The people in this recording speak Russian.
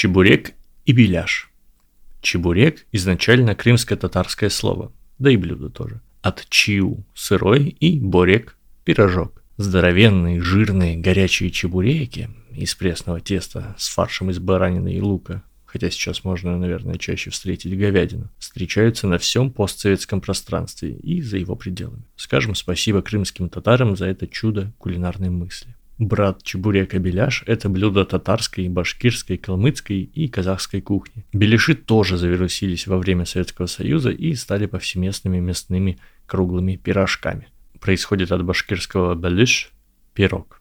Чебурек и беляш. Чебурек – изначально крымско-татарское слово, да и блюдо тоже. От чиу – сырой и борек – пирожок. Здоровенные, жирные, горячие чебуреки из пресного теста с фаршем из баранины и лука, хотя сейчас можно, наверное, чаще встретить говядину, встречаются на всем постсоветском пространстве и за его пределами. Скажем спасибо крымским татарам за это чудо кулинарной мысли. Брат чебурека беляш – это блюдо татарской, башкирской, калмыцкой и казахской кухни. Беляши тоже завирусились во время Советского Союза и стали повсеместными мясными круглыми пирожками. Происходит от башкирского беляш – пирог.